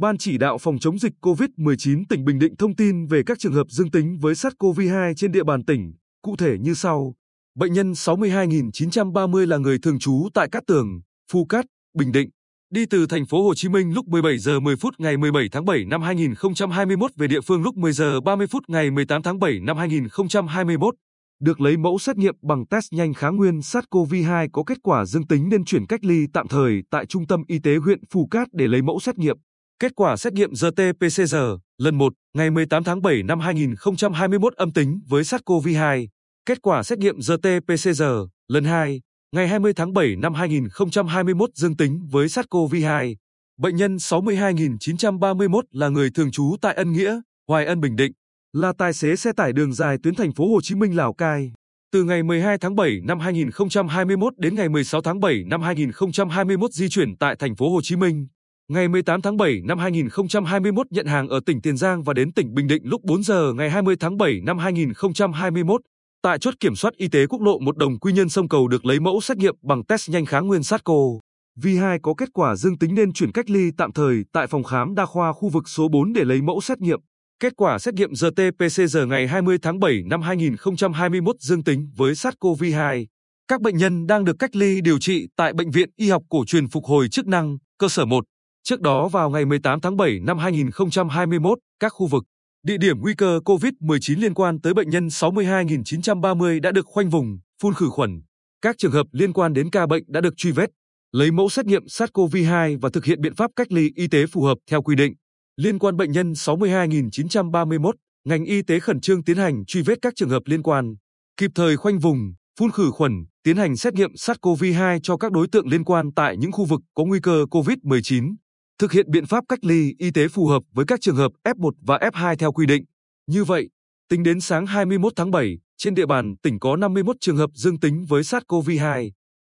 Ban chỉ đạo phòng chống dịch COVID-19 tỉnh Bình Định thông tin về các trường hợp dương tính với SARS-CoV-2 trên địa bàn tỉnh, cụ thể như sau. Bệnh nhân 62.930 là người thường trú tại Cát Tường, Phu Cát, Bình Định, đi từ thành phố Hồ Chí Minh lúc 17 giờ 10 phút ngày 17 tháng 7 năm 2021 về địa phương lúc 10 giờ 30 phút ngày 18 tháng 7 năm 2021 được lấy mẫu xét nghiệm bằng test nhanh kháng nguyên SARS-CoV-2 có kết quả dương tính nên chuyển cách ly tạm thời tại Trung tâm Y tế huyện Phù Cát để lấy mẫu xét nghiệm. Kết quả xét nghiệm RT-PCR lần 1 ngày 18 tháng 7 năm 2021 âm tính với SARS-CoV-2. Kết quả xét nghiệm RT-PCR lần 2 ngày 20 tháng 7 năm 2021 dương tính với SARS-CoV-2. Bệnh nhân 62.931 là người thường trú tại Ân Nghĩa, Hoài Ân Bình Định là tài xế xe tải đường dài tuyến thành phố Hồ Chí Minh Lào Cai. Từ ngày 12 tháng 7 năm 2021 đến ngày 16 tháng 7 năm 2021 di chuyển tại thành phố Hồ Chí Minh. Ngày 18 tháng 7 năm 2021 nhận hàng ở tỉnh Tiền Giang và đến tỉnh Bình Định lúc 4 giờ ngày 20 tháng 7 năm 2021. Tại chốt kiểm soát y tế quốc lộ một đồng quy nhân sông cầu được lấy mẫu xét nghiệm bằng test nhanh kháng nguyên SARS-CoV. V2 có kết quả dương tính nên chuyển cách ly tạm thời tại phòng khám đa khoa khu vực số 4 để lấy mẫu xét nghiệm. Kết quả xét nghiệm RT-PCR ngày 20 tháng 7 năm 2021 dương tính với SARS-CoV-2. Các bệnh nhân đang được cách ly điều trị tại Bệnh viện Y học cổ truyền phục hồi chức năng, cơ sở 1. Trước đó vào ngày 18 tháng 7 năm 2021, các khu vực, địa điểm nguy cơ COVID-19 liên quan tới bệnh nhân 62.930 đã được khoanh vùng, phun khử khuẩn. Các trường hợp liên quan đến ca bệnh đã được truy vết, lấy mẫu xét nghiệm SARS-CoV-2 và thực hiện biện pháp cách ly y tế phù hợp theo quy định. Liên quan bệnh nhân 62.931, ngành y tế khẩn trương tiến hành truy vết các trường hợp liên quan, kịp thời khoanh vùng, phun khử khuẩn, tiến hành xét nghiệm SARS-CoV-2 cho các đối tượng liên quan tại những khu vực có nguy cơ COVID-19, thực hiện biện pháp cách ly y tế phù hợp với các trường hợp F1 và F2 theo quy định. Như vậy, tính đến sáng 21 tháng 7, trên địa bàn tỉnh có 51 trường hợp dương tính với SARS-CoV-2.